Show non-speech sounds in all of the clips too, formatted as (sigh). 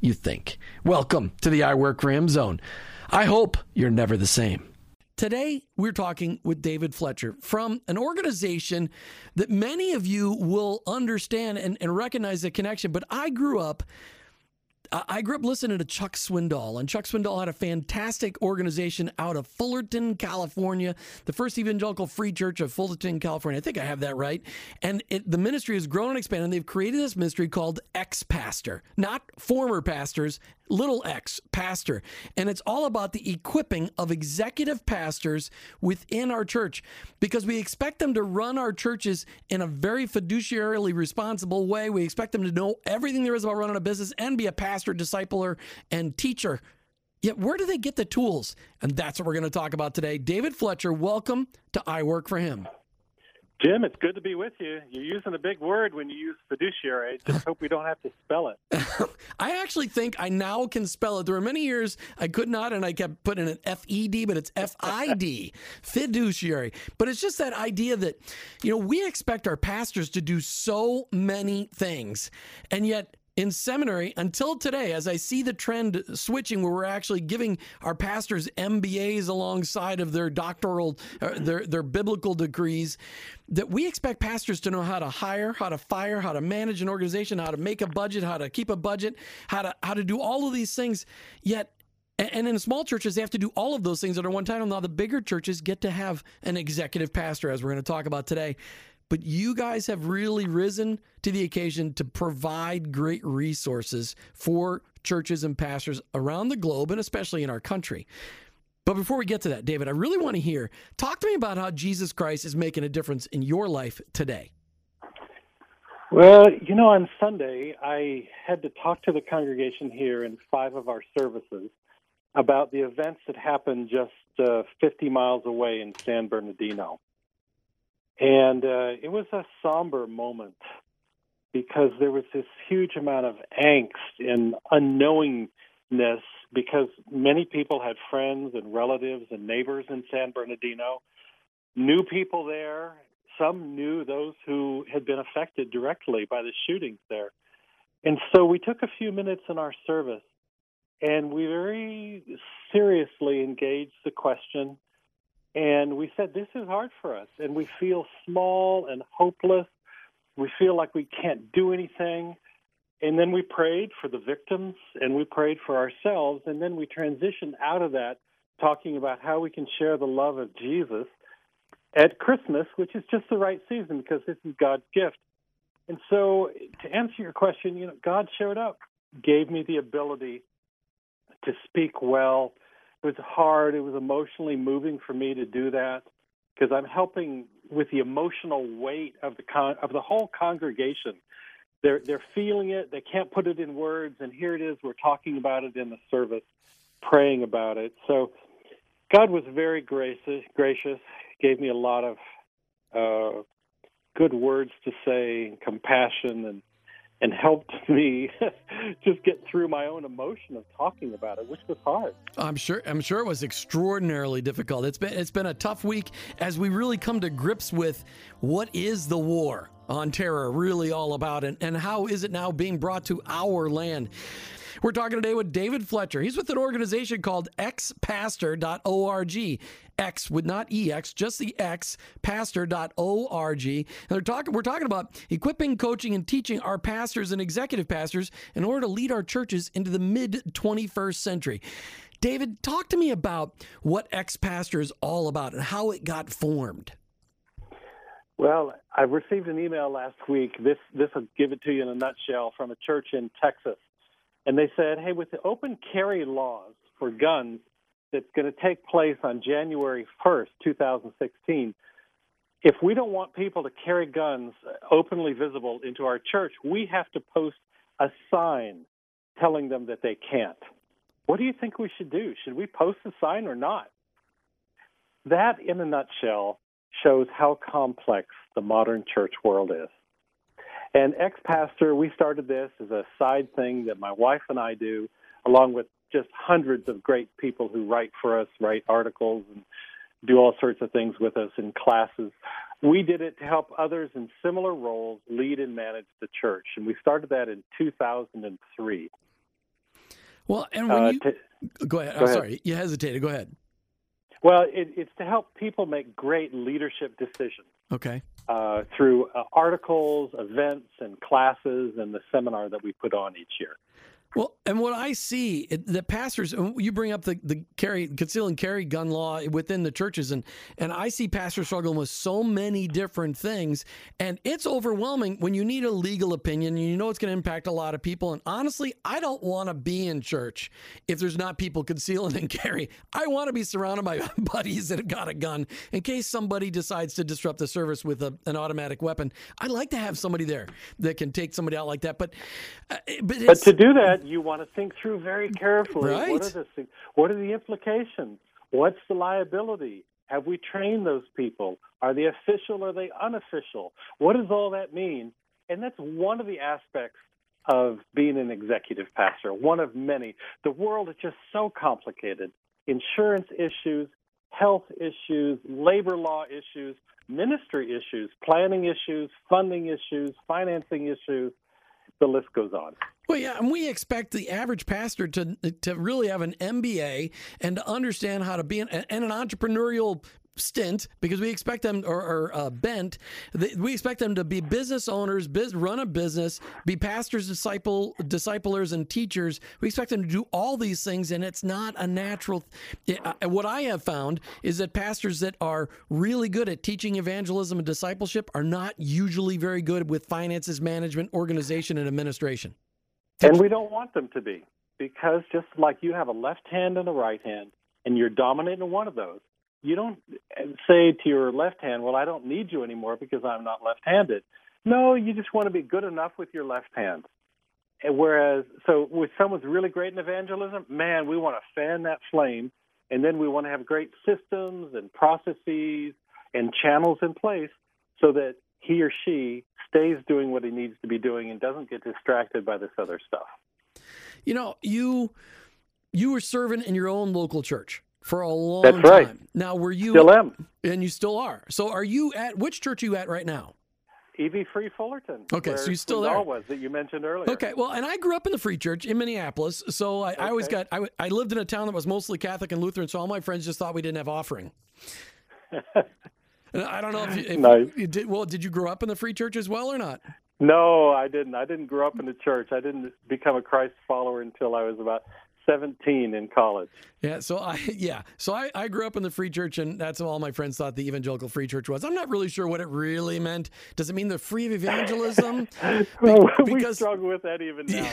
you think. Welcome to the I Work for Him zone. I hope you're never the same. Today, we're talking with David Fletcher from an organization that many of you will understand and, and recognize the connection. But I grew up I grew up listening to Chuck Swindoll, and Chuck Swindoll had a fantastic organization out of Fullerton, California, the First Evangelical Free Church of Fullerton, California. I think I have that right. And it, the ministry has grown and expanded. And they've created this ministry called Ex Pastor, not former pastors, little x pastor and it's all about the equipping of executive pastors within our church because we expect them to run our churches in a very fiduciarily responsible way we expect them to know everything there is about running a business and be a pastor discipler and teacher Yet, where do they get the tools? And that's what we're going to talk about today. David Fletcher, welcome to I Work for Him. Jim, it's good to be with you. You're using a big word when you use fiduciary. I just hope we don't have to spell it. (laughs) I actually think I now can spell it. There were many years I could not, and I kept putting an F E D, but it's F I D, (laughs) fiduciary. But it's just that idea that, you know, we expect our pastors to do so many things, and yet in seminary until today, as I see the trend switching, where we're actually giving our pastors MBAs alongside of their doctoral, uh, their their biblical degrees, that we expect pastors to know how to hire, how to fire, how to manage an organization, how to make a budget, how to keep a budget, how to how to do all of these things. Yet and in small churches, they have to do all of those things at one time. Now, the bigger churches get to have an executive pastor, as we're going to talk about today but you guys have really risen to the occasion to provide great resources for churches and pastors around the globe and especially in our country. But before we get to that, David, I really want to hear talk to me about how Jesus Christ is making a difference in your life today. Well, you know, on Sunday, I had to talk to the congregation here in five of our services about the events that happened just uh, 50 miles away in San Bernardino. And uh, it was a somber moment because there was this huge amount of angst and unknowingness because many people had friends and relatives and neighbors in San Bernardino, knew people there. Some knew those who had been affected directly by the shootings there. And so we took a few minutes in our service and we very seriously engaged the question and we said, This is hard for us. And we feel small and hopeless. we feel like we can't do anything. And then we prayed for the victims and we prayed for ourselves. And then we transitioned out of that talking about how we can share the love of Jesus at Christmas, which is just the right season because this is God's gift. And so, to answer your question, you know, God showed up, gave me the ability to speak well. It was hard. It was emotionally moving for me to do that because I'm helping with the emotional weight of the con- of the whole congregation. They're they're feeling it. They can't put it in words, and here it is. We're talking about it in the service, praying about it. So, God was very gracious. Gracious, gave me a lot of uh, good words to say, compassion, and and helped (laughs) me just get through my own emotion of talking about it, which was hard. I'm sure. I'm sure it was extraordinarily difficult. It's been it's been a tough week as we really come to grips with what is the war on terror really all about, and, and how is it now being brought to our land. We're talking today with David Fletcher. He's with an organization called xpastor.org. X with not EX, just the X, pastor.org. And they're talking, we're talking about equipping, coaching, and teaching our pastors and executive pastors in order to lead our churches into the mid 21st century. David, talk to me about what X Pastor is all about and how it got formed. Well, I received an email last week. This this will give it to you in a nutshell from a church in Texas. And they said, hey, with the open carry laws for guns that's going to take place on January 1st, 2016, if we don't want people to carry guns openly visible into our church, we have to post a sign telling them that they can't. What do you think we should do? Should we post a sign or not? That, in a nutshell, shows how complex the modern church world is. And ex pastor, we started this as a side thing that my wife and I do, along with just hundreds of great people who write for us, write articles, and do all sorts of things with us in classes. We did it to help others in similar roles lead and manage the church, and we started that in 2003. Well, and when uh, you to, go ahead, go I'm ahead. sorry, you hesitated. Go ahead. Well, it, it's to help people make great leadership decisions. Okay. Uh, through uh, articles, events, and classes, and the seminar that we put on each year. Well, and what I see, the pastors, you bring up the, the carry, conceal and carry gun law within the churches, and, and I see pastors struggling with so many different things, and it's overwhelming when you need a legal opinion, and you know it's going to impact a lot of people. And honestly, I don't want to be in church if there's not people (laughs) concealing and carry. I want to be surrounded by (laughs) buddies that have got a gun in case somebody decides to disrupt the service with a, an automatic weapon. I'd like to have somebody there that can take somebody out like that, but uh, but, but to do that you want to think through very carefully. Right. What are the what are the implications? What's the liability? Have we trained those people? Are they official or are they unofficial? What does all that mean? And that's one of the aspects of being an executive pastor, one of many. The world is just so complicated. Insurance issues, health issues, labor law issues, ministry issues, planning issues, funding issues, financing issues. The list goes on. Well, yeah, and we expect the average pastor to to really have an MBA and to understand how to be an, and an entrepreneurial stint because we expect them or, or uh, bent we expect them to be business owners biz, run a business be pastors disciple disciplers and teachers. We expect them to do all these things and it's not a natural uh, what i have found is that pastors that are really good at teaching evangelism and discipleship are not usually very good with finances management organization and administration. And we don't want them to be because just like you have a left hand and a right hand, and you're dominant in one of those, you don't say to your left hand, Well, I don't need you anymore because I'm not left handed. No, you just want to be good enough with your left hand. And whereas, so with someone's really great in evangelism, man, we want to fan that flame, and then we want to have great systems and processes and channels in place so that he or she stays doing what he needs to be doing and doesn't get distracted by this other stuff. You know, you you were serving in your own local church for a long That's right. time. Now, were you still am, and you still are. So, are you at which church are you at right now? EV Free Fullerton. Okay, so you're still there. was that you mentioned earlier. Okay, well, and I grew up in the Free Church in Minneapolis, so I, okay. I always got. I, I lived in a town that was mostly Catholic and Lutheran, so all my friends just thought we didn't have offering. (laughs) I don't know if, you, if Nice. you did. Well, did you grow up in the free church as well or not? No, I didn't. I didn't grow up in the church. I didn't become a Christ follower until I was about 17 in college. Yeah, so I (laughs) yeah, so I, I grew up in the free church, and that's all my friends thought the evangelical free church was. I'm not really sure what it really meant. Does it mean the free of evangelism? (laughs) Well, we because- struggle with that even (laughs) now.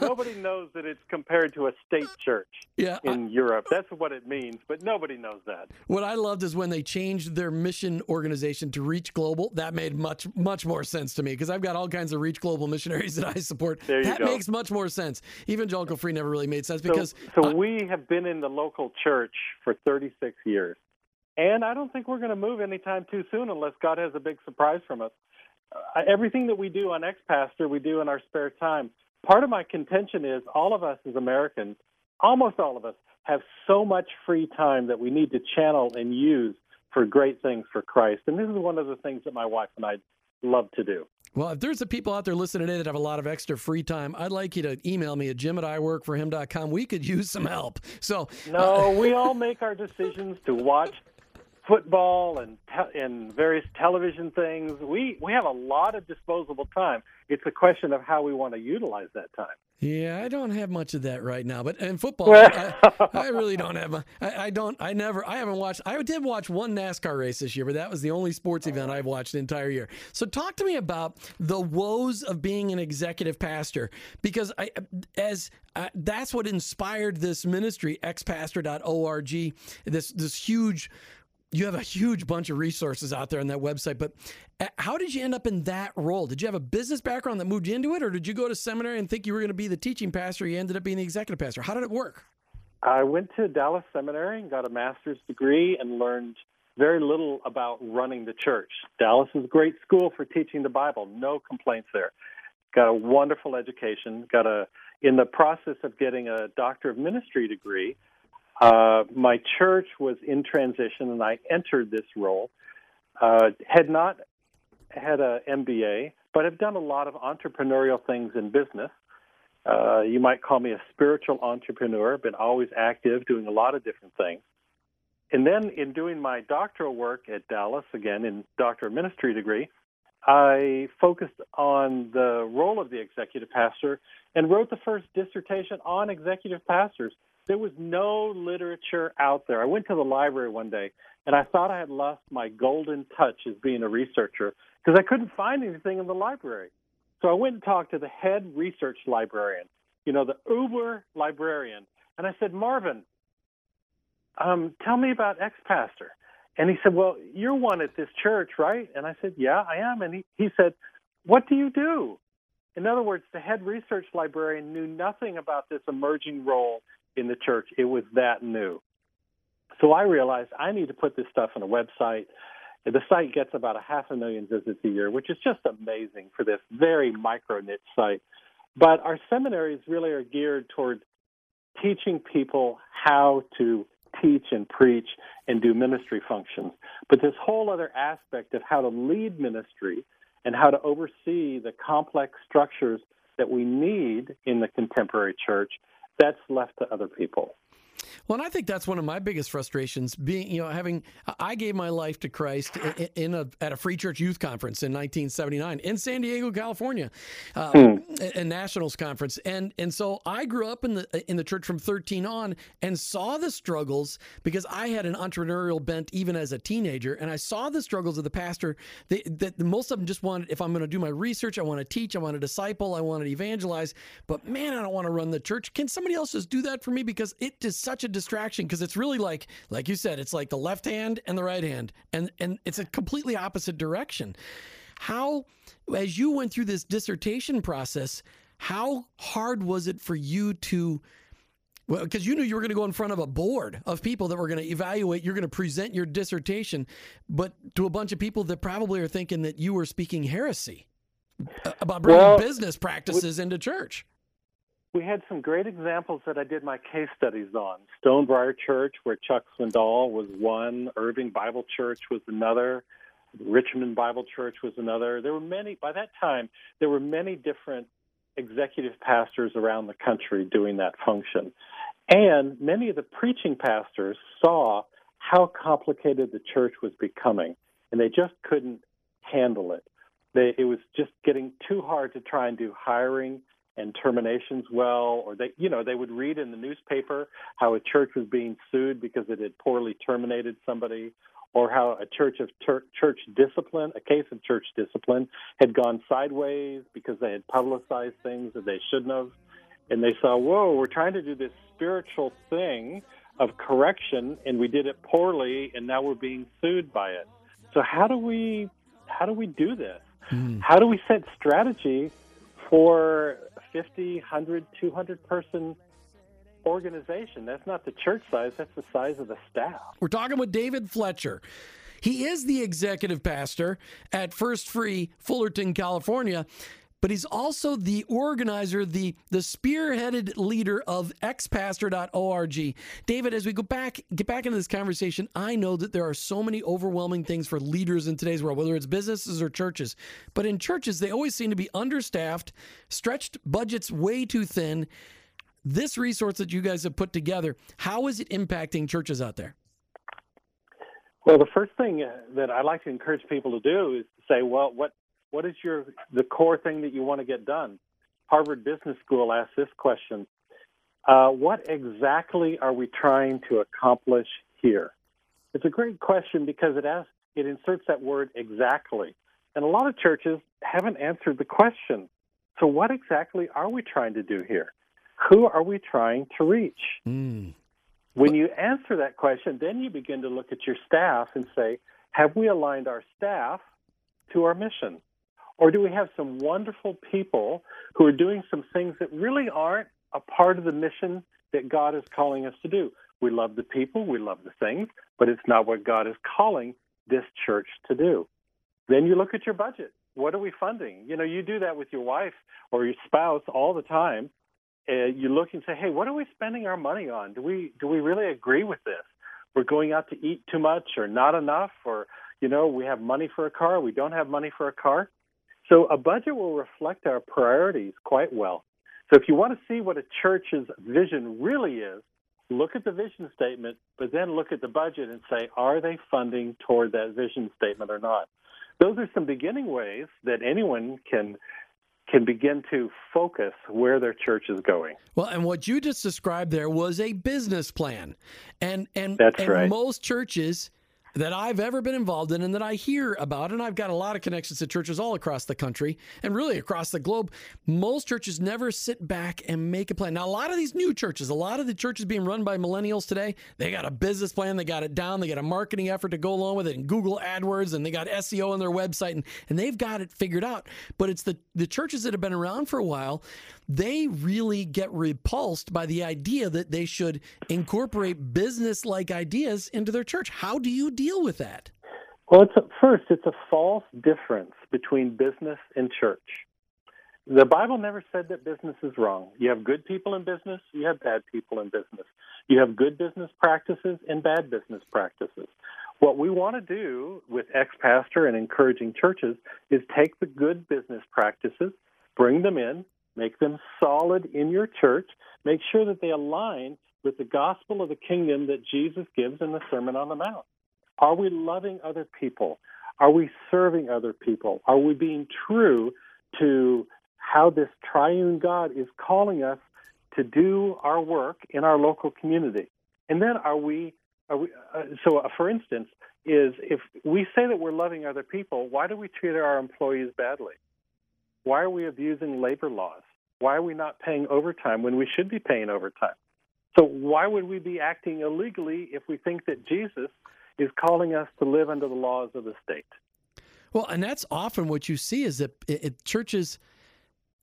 nobody knows that it's compared to a state church Yeah, I- in Europe. That's what it means, but nobody knows that. what I loved is when they changed their mission organization to Reach Global. That made much much more sense to me because I've got all kinds of Reach Global missionaries that I support. There you that go. makes much more sense. Evangelical free never really made sense So, because so uh, we have been in the local church for 36 years. And I don't think we're going to move anytime too soon unless God has a big surprise from us. Uh, everything that we do on X Pastor, we do in our spare time. Part of my contention is all of us as Americans, almost all of us, have so much free time that we need to channel and use for great things for Christ. And this is one of the things that my wife and I love to do. Well, if there's the people out there listening today that have a lot of extra free time, I'd like you to email me at jim at iworkforhim.com. We could use some help. So, No, uh, (laughs) we all make our decisions to watch football and te- and various television things. We we have a lot of disposable time. It's a question of how we want to utilize that time. yeah, I don't have much of that right now. But in football, I, I really don't have. a- I, I don't. I never. I haven't watched. I did watch one NASCAR race this year, but that was the only sports event I've watched the entire year. So, talk to me about the woes of being an executive pastor, because I, as uh, that's what inspired this ministry, xpastor.org. This this huge you have a huge bunch of resources out there on that website, but uh, how did you end up in that role? Did you have a business background that moved you into it, or did you go to seminary and think you were going to be the teaching pastor? You ended up being the executive pastor. How did it work? I went to Dallas Seminary and got a master's degree and learned very little about running the church. Dallas is a great school for teaching the Bible. No complaints there. Got a wonderful education. Got a in the process of getting a doctor of ministry degree. Uh, my church was in transition, and I entered this role. Uh, had not had an MBA, but have done a lot of entrepreneurial things in business. Uh, you might call me a spiritual entrepreneur. Been always active, doing a lot of different things. And then in doing my doctoral work at Dallas, again in doctor of ministry degree, I focused on the role of the executive pastor and wrote the first dissertation on executive pastors. There was no literature out there. I went to the library one day and I thought I had lost my golden touch as being a researcher because I couldn't find anything in the library. So I went and talked to the head research librarian, you know, the Uber librarian, and I said, Marvin, um, tell me about ex pastor. And he said, Well, you're one at this church, right? And I said, Yeah, I am. And he, he said, What do you do? In other words, the head research librarian knew nothing about this emerging role in the church. It was that new. So I realized I need to put this stuff on a website. The site gets about a half a million visits a year, which is just amazing for this very micro niche site. But our seminaries really are geared toward teaching people how to teach and preach and do ministry functions. But this whole other aspect of how to lead ministry and how to oversee the complex structures that we need in the contemporary church, that's left to other people. Well, and I think that's one of my biggest frustrations. Being, you know, having I gave my life to Christ in, in a at a free church youth conference in 1979 in San Diego, California, uh, a nationals conference, and and so I grew up in the in the church from 13 on and saw the struggles because I had an entrepreneurial bent even as a teenager, and I saw the struggles of the pastor. They, that most of them just wanted, if I'm going to do my research, I want to teach, I want to disciple, I want to evangelize, but man, I don't want to run the church. Can somebody else just do that for me? Because it is such a distraction because it's really like like you said it's like the left hand and the right hand and and it's a completely opposite direction. How as you went through this dissertation process how hard was it for you to well because you knew you were going to go in front of a board of people that were going to evaluate you're going to present your dissertation but to a bunch of people that probably are thinking that you were speaking heresy uh, about bringing Well, business practices into church We had some great examples that I did my case studies on. Stonebriar Church, where Chuck Swindoll was one, Irving Bible Church was another, Richmond Bible Church was another. There were many, by that time, there were many different executive pastors around the country doing that function. And many of the preaching pastors saw how complicated the church was becoming. and they just couldn't handle it. They, it was just getting too hard to try and do hiring and terminations well, or they, you know, they would read in the newspaper how a church was being sued because it had poorly terminated somebody, or how a church of ter- church discipline, a case of church discipline, had gone sideways because they had publicized things that they shouldn't have, and they saw, whoa, we're trying to do this spiritual thing of correction, and we did it poorly, and now we're being sued by it. So how do we how do we do this? Mm. How do we set strategy for 50, 100, 200 person organization. That's not the church size, that's the size of the staff. We're talking with David Fletcher. He is the executive pastor at First Free, Fullerton, California but he's also the organizer, the the spearheaded leader of xpastor.org. David, as we go back get back into this conversation, I know that there are so many overwhelming things for leaders in today's world, whether it's businesses or churches. But in churches, they always seem to be understaffed, stretched budgets way too thin. This resource that you guys have put together, how is it impacting churches out there? Well, the first thing uh, that I like to encourage people to do is to say, well, what what is your the core thing that you want to get done? Harvard Business School asked this question: uh, What exactly are we trying to accomplish here? It's a great question because it asks, it inserts that word exactly, and a lot of churches haven't answered the question. So, what exactly are we trying to do here? Who are we trying to reach? Mm. When you answer that question, then you begin to look at your staff and say, have we aligned our staff to our mission? Or do we have some wonderful people who are doing some things that really aren't a part of the mission that God is calling us to do? We love the people, we love the things, but it's not what God is calling this church to do. Then you look at your budget. What are we funding? You know, you do that with your wife or your spouse all the time. Uh, you look and say, "Hey, what are we spending our money on? Do we do we really agree with this? We're going out to eat too much or not enough, or you know, we have money for a car, we don't have money for a car." So a budget will reflect our priorities quite well. So if you want to see what a church's vision really is, look at the vision statement, but then look at the budget and say, are they funding toward that vision statement or not? Those are some beginning ways that anyone can can begin to focus where their church is going. Well, and what you just described there was a business plan. And and, That's and right. most churches that I've ever been involved in and that I hear about, and I've got a lot of connections to churches all across the country and really across the globe. Most churches never sit back and make a plan. Now, a lot of these new churches, a lot of the churches being run by millennials today, they got a business plan, they got it down, they got a marketing effort to go along with it, and Google AdWords, and they got SEO on their website, and, and they've got it figured out. But it's the, the churches that have been around for a while they really get repulsed by the idea that they should incorporate business like ideas into their church. How do you deal with that? Well, it's a, first, it's a false difference between business and church. The Bible never said that business is wrong. You have good people in business, you have bad people in business. You have good business practices and bad business practices. What we want to do with ex pastor and encouraging churches is take the good business practices, bring them in, make them solid in your church, make sure that they align with the gospel of the kingdom that Jesus gives in the Sermon on the Mount. Are we loving other people? Are we serving other people? Are we being true to how this triune God is calling us to do our work in our local community? And then are we, are we uh, so uh, for instance, is if we say that we're loving other people, why do we treat our employees badly? Why are we abusing labor laws? Why are we not paying overtime when we should be paying overtime? So, why would we be acting illegally if we think that Jesus is calling us to live under the laws of the state? Well, and that's often what you see is that it, it, churches,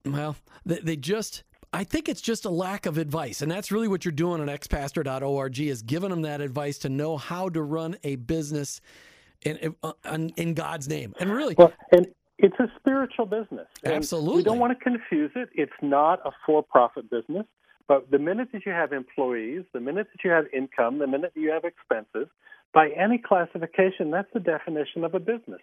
well, they, they just I think it's just a lack of advice. And that's really what you're doing on xpastor.org is giving them that advice to know how to run a business in, in, uh, in God's name. And really, well, and it's a spiritual business. Absolutely. We don't want to confuse it. It's not a for profit business. But the minute that you have employees, the minute that you have income, the minute that you have expenses, by any classification, that's the definition of a business.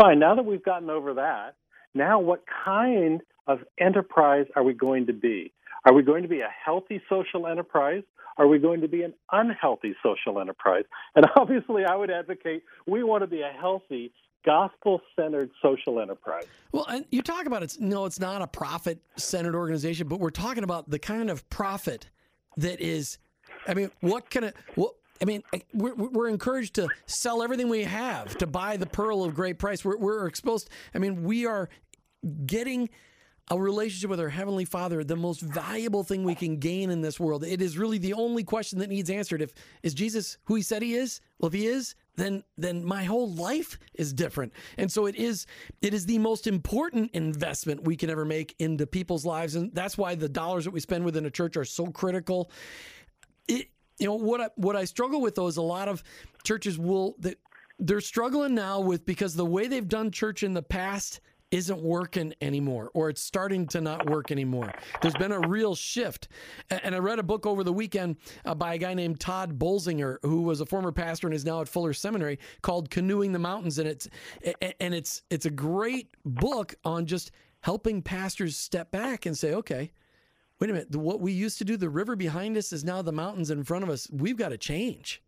Fine, now that we've gotten over that, now what kind of enterprise are we going to be? Are we going to be a healthy social enterprise? Are we going to be an unhealthy social enterprise? And (laughs) obviously, I would advocate we want to be a healthy gospel centered social enterprise. Well, and you talk about it's no, it's not a profit centered organization, but we're talking about the kind of profit that is. I mean, what can it? What I mean, eh, we're, we're encouraged to sell everything we have to buy the pearl of great price. We're, we're exposed. I mean, we are getting a relationship with our Heavenly Father, the most valuable thing we can gain in this world. It is really the only question that needs answered. If is Jesus who he said he is? Well, if he is, then then my whole life is different. And so it is it is the most important investment we can ever make into people's lives. And that's why the dollars that we spend within a church are so critical. It you know what I, what I struggle with though is a lot of churches will that they're struggling now with because the way they've done church in the past isn't working anymore or it's starting to not work anymore. There's been a real shift. And I read a book over the weekend uh, by a guy named Tod Bolsinger, who was a former pastor and is now at Fuller Seminary called Canoeing the Mountains and it's and it's it's a great book on just helping pastors step back and say, "Okay, wait a minute, what we used to do, the river behind us is now the mountains in front of us. We've got to change."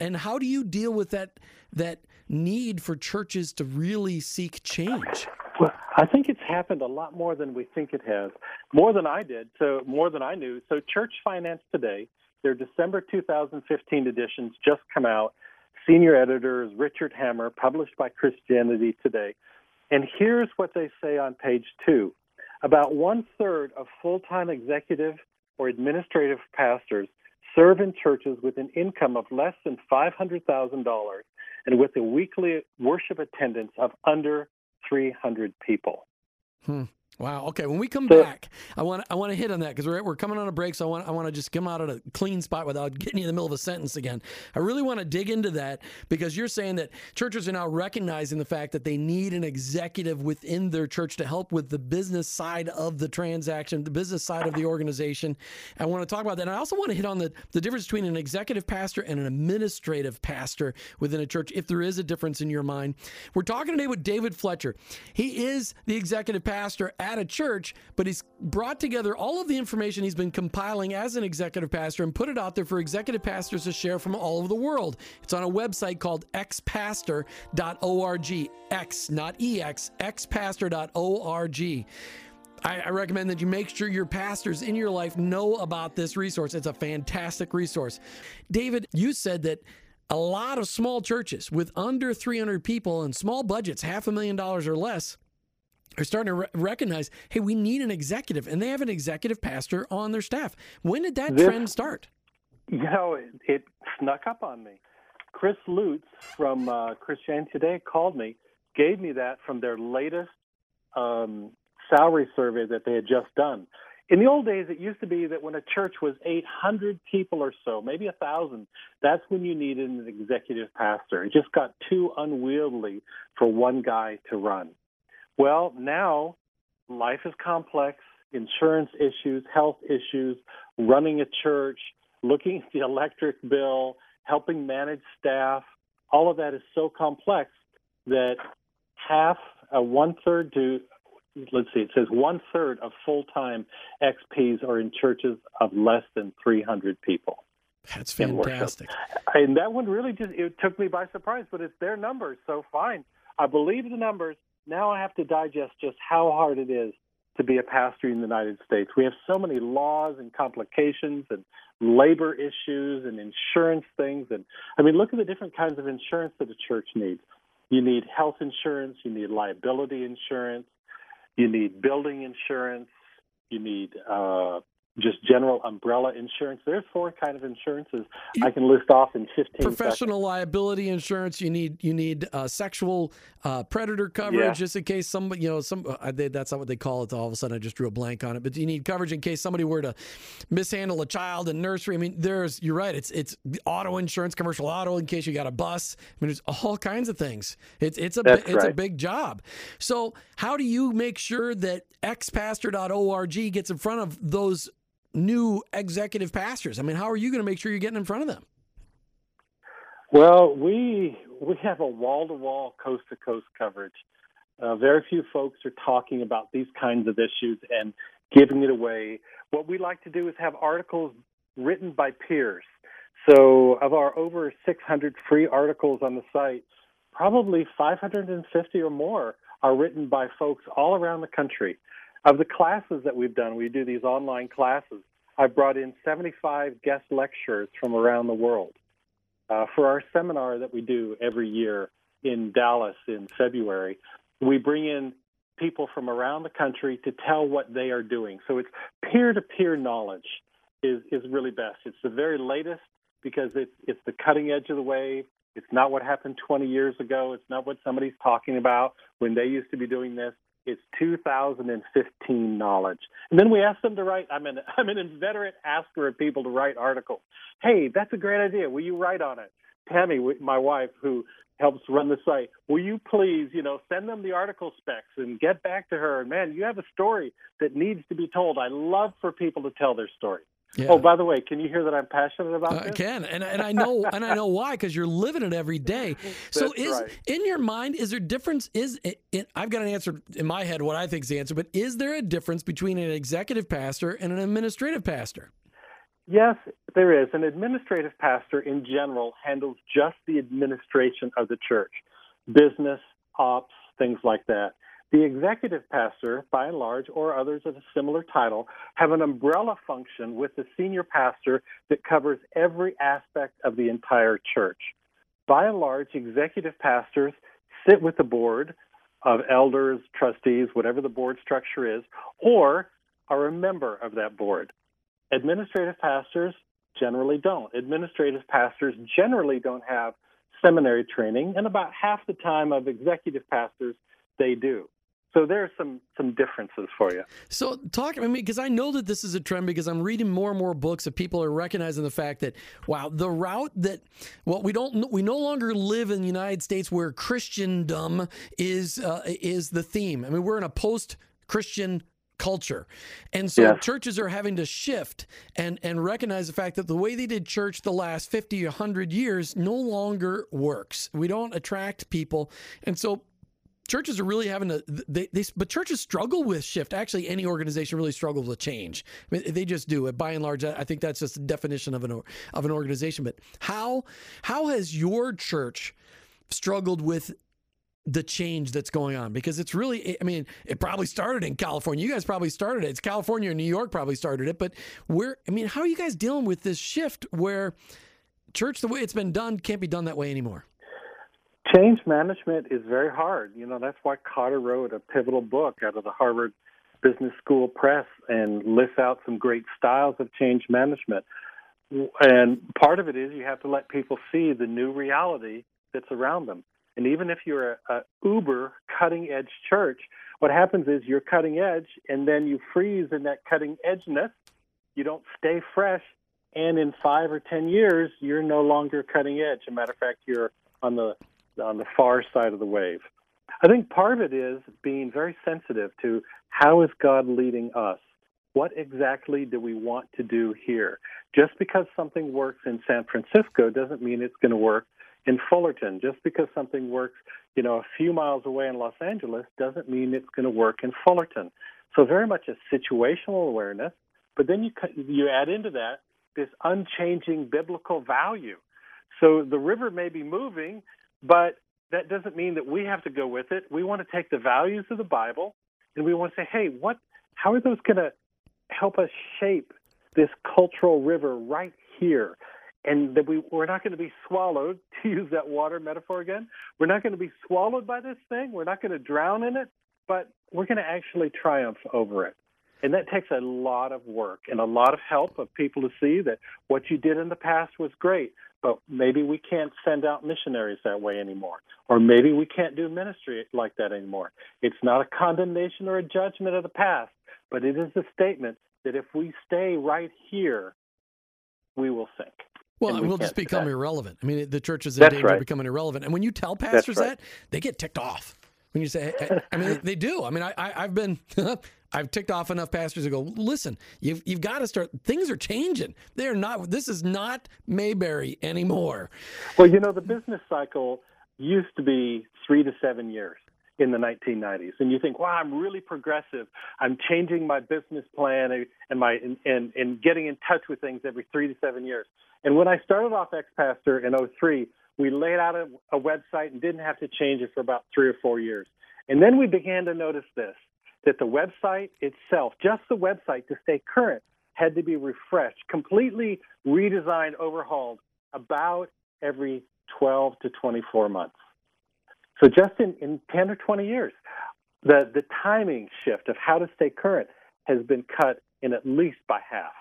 And how do you deal with that that need for churches to really seek change? Well, I think it's happened a lot more than we think it has, more than I did, so more than I knew. So, Church Finance Today, their December 2015 editions just come out. Senior editor is Richard Hammer, published by Christianity Today. And here's what they say on page two about one third of full time executive or administrative pastors serve in churches with an income of less than $500,000 and with a weekly worship attendance of under 300 people. Hmm. Wow. Okay. When we come so, back, I want I want to hit on that because we're we're coming on a break, so I want I want to just come out at a clean spot without (laughs) getting you in the middle of a sentence again. I really want to dig into that because you're saying that churches are now recognizing the fact that they need an executive within their church to help with the business side of the transaction, the business side of the organization. I want to talk about that. And I also want to hit on the the difference between an executive pastor and an administrative pastor within a church, if there is a difference in your mind. We're talking today with David Fletcher. He is the executive pastor at a church, but he's brought together all of the information he's been compiling as an executive pastor and put it out there for executive pastors to share from all over the world. It's on a website called xpastor.org. X, not EX, xpastor.org. I, recommend that you make sure your pastors in your life know about this resource. It's a fantastic resource. David, you said that a lot of small churches with under 300 people and small budgets, half a million dollars or less, are starting to re- recognize, hey, we need an executive, and they have an executive pastor on their staff. When did that this, trend start? You know, it, it, snuck up on me. Chris Lutes from uh, Christianity Today called me, gave me that from their latest um, salary survey that they had just done. In the old days, it used to be that when a church was 800 people or so, maybe a thousand, that's when you needed an executive pastor. It just got too unwieldy for one guy to run. Well, now life is complex, insurance issues, health issues, running a church, looking at the electric bill, helping manage staff, all of that is so complex that half, uh, one third to, let's see, it says one third of full time XPs are in churches of less than 300 people. That's fantastic. And that one really just, it took me by surprise, but it's their numbers, so fine. I believe the numbers now I have to digest just how hard it is to be a pastor in the United States. We have so many laws and complications and labor issues and insurance things. And I mean, look at the different kinds of insurance that a church needs. You need health insurance, you need liability insurance, you need building insurance, you need uh, just general umbrella insurance. There's four kind of insurances I can list off in 15 Professional seconds. liability insurance. You need you need uh, sexual uh, predator coverage yeah. just in case somebody you know some uh, they, that's not what they call it. All of a sudden, I just drew a blank on it. But you need coverage in case somebody were to mishandle a child in nursery. I mean, there's you're right. It's it's auto insurance, commercial auto in case you got a bus. I mean, there's all kinds of things. It's it's a that's it's right. a big job. So how do you make sure that xpastor.org gets in front of those new executive pastors? I mean, how are you going to make sure you're getting in front of them? Well, we we have a wall to wall, coast to coast coverage. Uh, very few folks are talking about these kinds of issues and giving it away. What we like to do is have articles written by peers. So, of our over 600 free articles on the site, probably 550 or more are written by folks all around the country. Of the classes that we've done, we do these online classes. I've brought in 75 guest lecturers from around the world. Uh, for our seminar that we do every year in Dallas in February, we bring in people from around the country to tell what they are doing. So it's peer-to-peer knowledge is is really best. It's the very latest because it's it's the cutting edge of the wave. It's not what happened 20 years ago. It's not what somebody's talking about when they used to be doing this. It's 2015 knowledge. And then we ask them to write. I'm an (laughs) I'm an inveterate asker of people to write articles. Hey, that's a great idea. Will you write on it? Tammy, my wife, who helps run the site, will you please, you know, send them the article specs and get back to her? And man, you have a story that needs to be told. I love for people to tell their story. Yeah. Oh, by the way, can you hear that I'm passionate about uh, this? I can, and and I know and I know why because you're living it every day. (laughs) So is right. in your mind is there difference? Is it, it, I've got an answer in my head what I think is the answer, but is there a difference between an executive pastor and an administrative pastor? Yes, there is. An administrative pastor in general handles just the administration of the church, business, ops, things like that. The executive pastor, by and large, or others of a similar title, have an umbrella function with the senior pastor that covers every aspect of the entire church. By and large, executive pastors sit with the board of elders, trustees, whatever the board structure is, or are a member of that board. Administrative pastors generally don't. Administrative pastors generally don't have seminary training, and about half the time of executive pastors, they do. So there are some some differences for you. So talk I mean because I know that this is a trend because I'm reading more and more books that people are recognizing the fact that wow the route that well we don't we no longer live in the United States where Christendom is uh, is the theme. I mean we're in a post Christian culture. And so churches are having to shift and, and recognize the fact that the way they did church the last 50, 100 years no longer works. We don't attract people. And so churches are really having to they, they but churches struggle with shift. Actually any organization really struggles with change. I mean, they just do it. By and large i think that's just the definition of an of an organization. But how how has your church struggled with the change that's going on? Because it's really i mean it probably started in california. You guys probably started it. It's california and new york probably started it. But where i mean how are you guys dealing with this shift where church the way it's been done can't be done that way anymore Change management is very hard. You know, that's why Kotter wrote a pivotal book out of the Harvard Business School Press and lists out some great styles of change management. And part of it is you have to let people see the new reality that's around them. And even if you're a, a uber cutting edge church, what happens is you're cutting edge and then you freeze in that cutting edgeness. You don't stay fresh. And in five or 10 years, you're no longer cutting edge. As a matter of fact, you're on the on the far side of the wave. I think part of it is being very sensitive to how is God leading us? What exactly do we want to do here? Just because something works in San Francisco doesn't mean it's going to work in Fullerton. Just because something works, you know, a few miles away in Los Angeles doesn't mean it's going to work in Fullerton. So very much a situational awareness, but then you you add into that this unchanging biblical value. So the river may be moving, but that doesn't mean that we have to go with it. We want to take the values of the Bible and we want to say, hey, what how are those going to help us shape this cultural river right here? And that we, we're not going to be swallowed, (laughs) to use that water metaphor again. We're not going to be swallowed by this thing. We're not going to drown in it, but we're going to actually triumph over it. And that takes a lot of work and a lot of help of people to see that what you did in the past was great, but maybe we can't send out missionaries that way anymore. Or maybe we can't do ministry like that anymore. It's not a condemnation or a judgment of the past, but it is a statement that if we stay right here, we will sink. Well, we will just become irrelevant. I mean, the church is in That's danger right. of becoming irrelevant. And when you tell pastors right. that, they get ticked off. When you say, I mean, they do. I mean, I, I, have been, (laughs) I've ticked off enough pastors to go, listen, you've, you've got to start, things are changing. They're not, this is not Mayberry anymore. Well, you know, the business cycle used to be three to seven years in the 1990s and you think wow i'm really progressive i'm changing my business plan and my and, and, and getting in touch with things every three to seven years and when i started off ex pastor in 03 We laid out a, a website and didn't have to change it for about three or four years. And then we began to notice this that the website itself, just the website to stay current, had to be refreshed, completely redesigned, overhauled about every 12 to 24 months. So just in, in 10 or 20 years, the, the timing shift of how to stay current has been cut in at least by half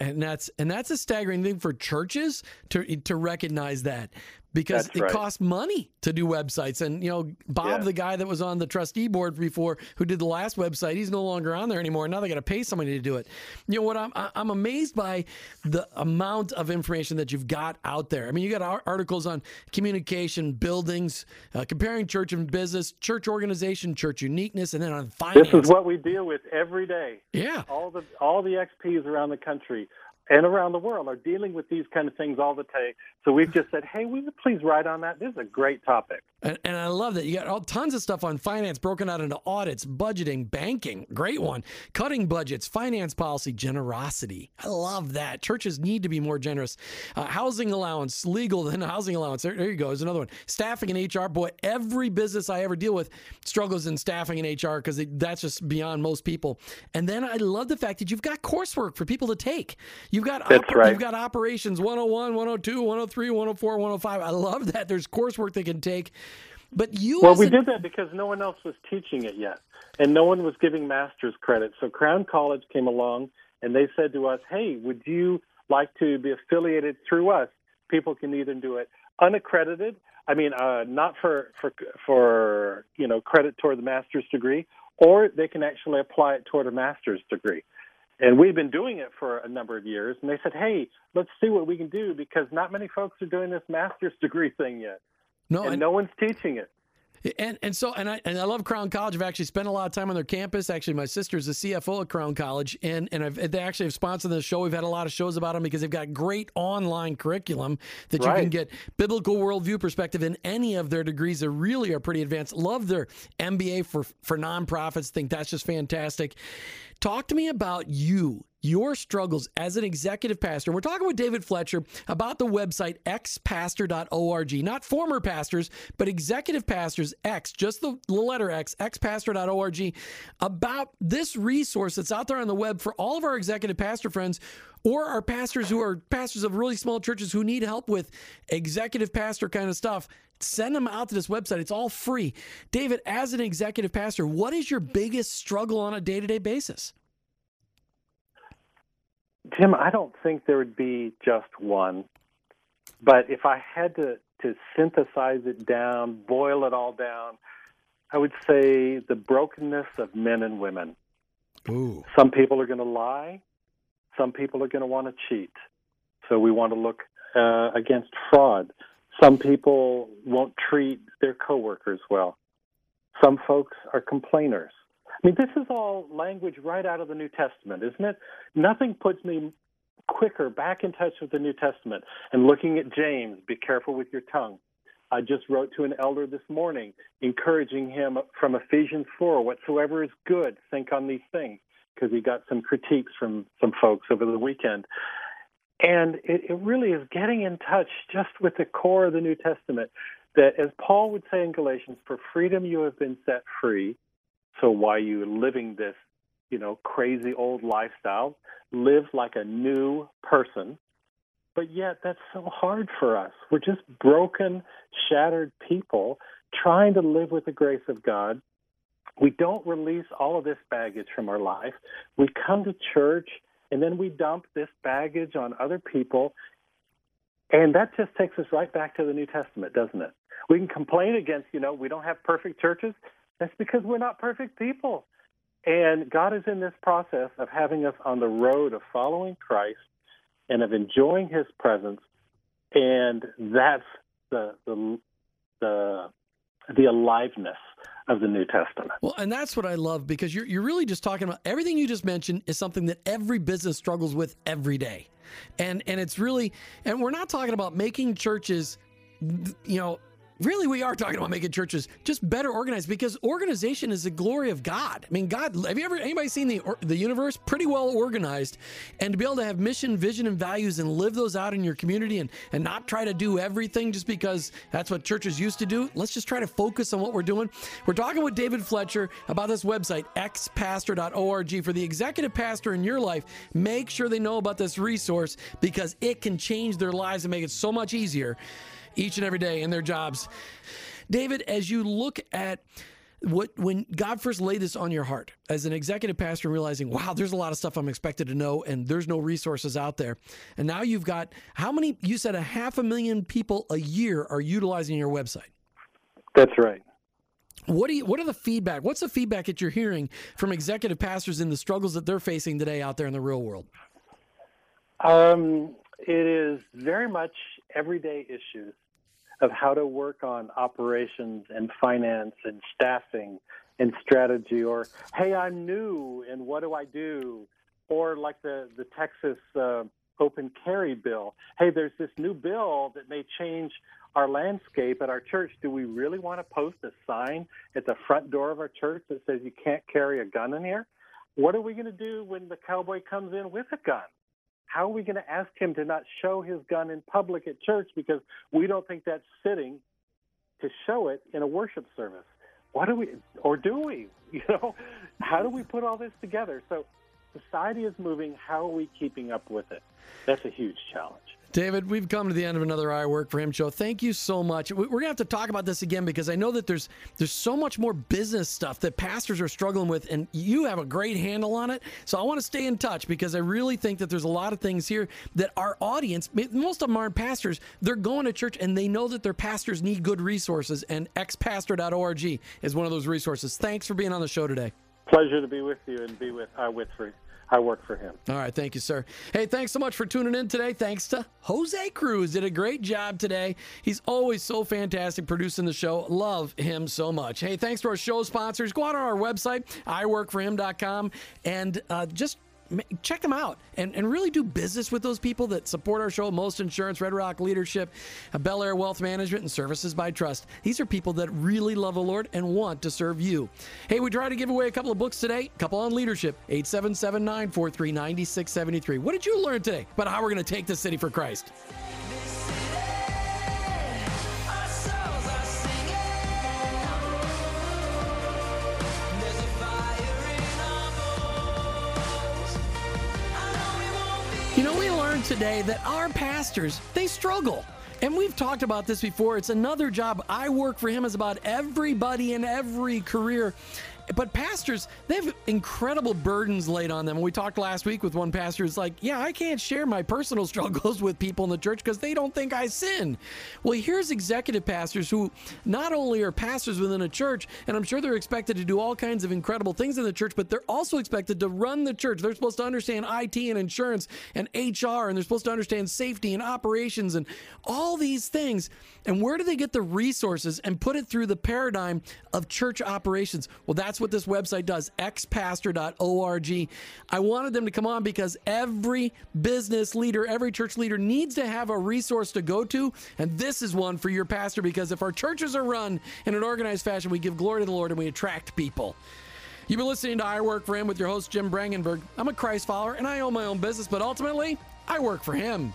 and that's and that's a staggering thing for churches to to recognize that because That's it right. costs money to do websites. And you know, Bob, Yeah. the guy that was on the trustee board before, who did the last website, he's no longer on there anymore. Now they got to pay somebody to do it. You know what? I'm I'm amazed by the amount of information that you've got out there. I mean, you got articles on communication, buildings, uh, comparing church and business, church organization, church uniqueness, and then on finance. This is what we deal with every day. yeah. All the all the XPs around the country and around the world are dealing with these kind of things all the time. So we've just said, hey, will you please write on that? This is a great topic. And, and I love that you got all tons of stuff on finance broken out into audits, budgeting, banking. Great one. Cutting budgets, finance policy, generosity. I love that. Churches need to be more generous. Uh, housing allowance, legal, then (laughs) housing allowance. There, there you go. There's another one. Staffing and HR. Boy, every business I ever deal with struggles in staffing and HR because that's just beyond most people. And then I love the fact that you've got coursework for people to take. You've got That's right. you've got operations 101, 102, 103, 104, 105. I love that. There's coursework they can take. But you Well, we a- did that because no one else was teaching it yet, and no one was giving master's credit. So Crown College came along, and they said to us, "Hey, would you like to be affiliated through us? People can either do it unaccredited. I mean, uh, not for for for you know credit toward the master's degree, or they can actually apply it toward a master's degree." And we've been doing it for a number of years, and they said, "Hey, let's see what we can do because not many folks are doing this master's degree thing yet, no, and and, no one's teaching it." and and so and I and I love Crown College. I've actually spent a lot of time on their campus. Actually, my sister's the CFO at Crown College, and and I've, they actually have sponsored the show. We've had a lot of shows about them because they've got great online curriculum that you can get biblical worldview perspective in any of their degrees. That really are pretty advanced. Love their MBA for for nonprofits. Think that's just fantastic. Talk to me about you, your struggles as an executive pastor. We're talking with David Fletcher about the website xpastor.org. Not former pastors, but executive pastors, X, just the letter X, xpastor.org, about this resource that's out there on the web for all of our executive pastor friends or our pastors who are pastors of really small churches who need help with executive pastor kind of stuff. Send them out to this website. It's all free. David, as an executive pastor, what is your biggest struggle on a day to day basis? Tim, I don't think there would be just one. But if I had to, to synthesize it down, boil it all down, I would say the brokenness of men and women. Ooh. Some people are going to lie. Some people are going to want to cheat. So we want to look uh, against fraud. Some people won't treat their coworkers well. Some folks are complainers. I mean, this is all language right out of the New Testament, isn't it? Nothing puts me quicker back in touch with the New Testament and looking at James, be careful with your tongue. I just wrote to an elder this morning, encouraging him from Ephesians 4 whatsoever is good, think on these things, because he got some critiques from some folks over the weekend. And it, it really is getting in touch just with the core of the New Testament that, as Paul would say in Galatians, for freedom you have been set free. So why you living this, you know, crazy old lifestyle? Live like a new person. But yet that's so hard for us. We're just broken, shattered people trying to live with the grace of God. We don't release all of this baggage from our life. We come to church and then we dump this baggage on other people. And that just takes us right back to the New Testament, doesn't it? We can complain against, you know, we don't have perfect churches. That's because we're not perfect people. And God is in this process of having us on the road of following Christ and of enjoying his presence. And that's the, the, the, the aliveness of the New Testament. Well, and that's what I love because you're, you're really just talking about everything you just mentioned is something that every business struggles with every day. And, and it's really, and we're not talking about making churches, you know, really we are talking about making churches just better organized because organization is the glory of God. I mean, God, have you ever anybody seen the the universe pretty well organized and to be able to have mission, vision and values and live those out in your community and and not try to do everything just because that's what churches used to do. Let's just try to focus on what we're doing. We're talking with David Fletcher about this website xpastor.org for the executive pastor in your life. Make sure they know about this resource because it can change their lives and make it so much easier each and every day in their jobs. David, as you look at what when God first laid this on your heart as an executive pastor, realizing, wow, there's a lot of stuff I'm expected to know, and there's no resources out there. And now you've got how many? You said a half a million people a year are utilizing your website. That's right. What do you, What are the feedback? What's the feedback that you're hearing from executive pastors in the struggles that they're facing today out there in the real world? Um, it is very much everyday issues of how to work on operations and finance and staffing and strategy or hey i'm new and what do i do? Or like the the texas uh, open carry bill. Hey there's this new bill that may change our landscape at our church. Do we really want to post a sign at the front door of our church that says you can't carry a gun in here? What are we going to do when the cowboy comes in with a gun how are we going to ask him to not show his gun in public at church because we don't think that's fitting to show it in a worship service? What do we, or do we? (laughs) You know, how do we put all this together? So society is moving. How are we keeping up with it? That's a huge challenge. David, we've come to the end of another I Work for Him show. Thank you so much. We're going to have to talk about this again because I know that there's there's so much more business stuff that pastors are struggling with, and you have a great handle on it. So I want to stay in touch because I really think that there's a lot of things here that our audience, most of them aren't pastors, they're going to church and they know that their pastors need good resources, and xpastor.org is one of those resources. Thanks for being on the show today. Pleasure to be with you and be with for I work for him. All right, thank you, sir. Hey, thanks so much for tuning in today. Thanks to Jose Cruz, did a great job today. He's always so fantastic producing the show. Love him so much. Hey, thanks to our show sponsors. Go out on our website, iworkforhim.com, and uh, just check them out and, and really do business with those people that support our show. Most insurance red rock leadership bel air wealth management and services by trust. These are people that really love the lord and want to serve you. Hey we try to give away a couple of books today. A couple on leadership. 877-943-9673 what did you learn today about how we're going to take the city for christ today that our pastors, they struggle. And we've talked about this before. It's another job. I work for him is about everybody in every career. But pastors, they have incredible burdens laid on them. We talked last week with one pastor who's like, Yeah, I can't share my personal (laughs) struggles with people in the church because they don't think I sin. Well, here's executive pastors who not only are pastors within a church, and I'm sure they're expected to do all kinds of incredible things in the church, but they're also expected to run the church. They're supposed to understand IT and insurance and HR, and they're supposed to understand safety and operations and all these things. And where do they get the resources and put it through the paradigm of church operations? Well, that's what this website does, xpastor.org. I wanted them to come on because every business leader, every church leader needs to have a resource to go to. And this is one for your pastor because if our churches are run in an organized fashion, we give glory to the Lord and we attract people. You've been listening to I Work for Him with your host, Jim Brangenberg. I'm a Christ follower and I own my own business, but ultimately, I work for Him.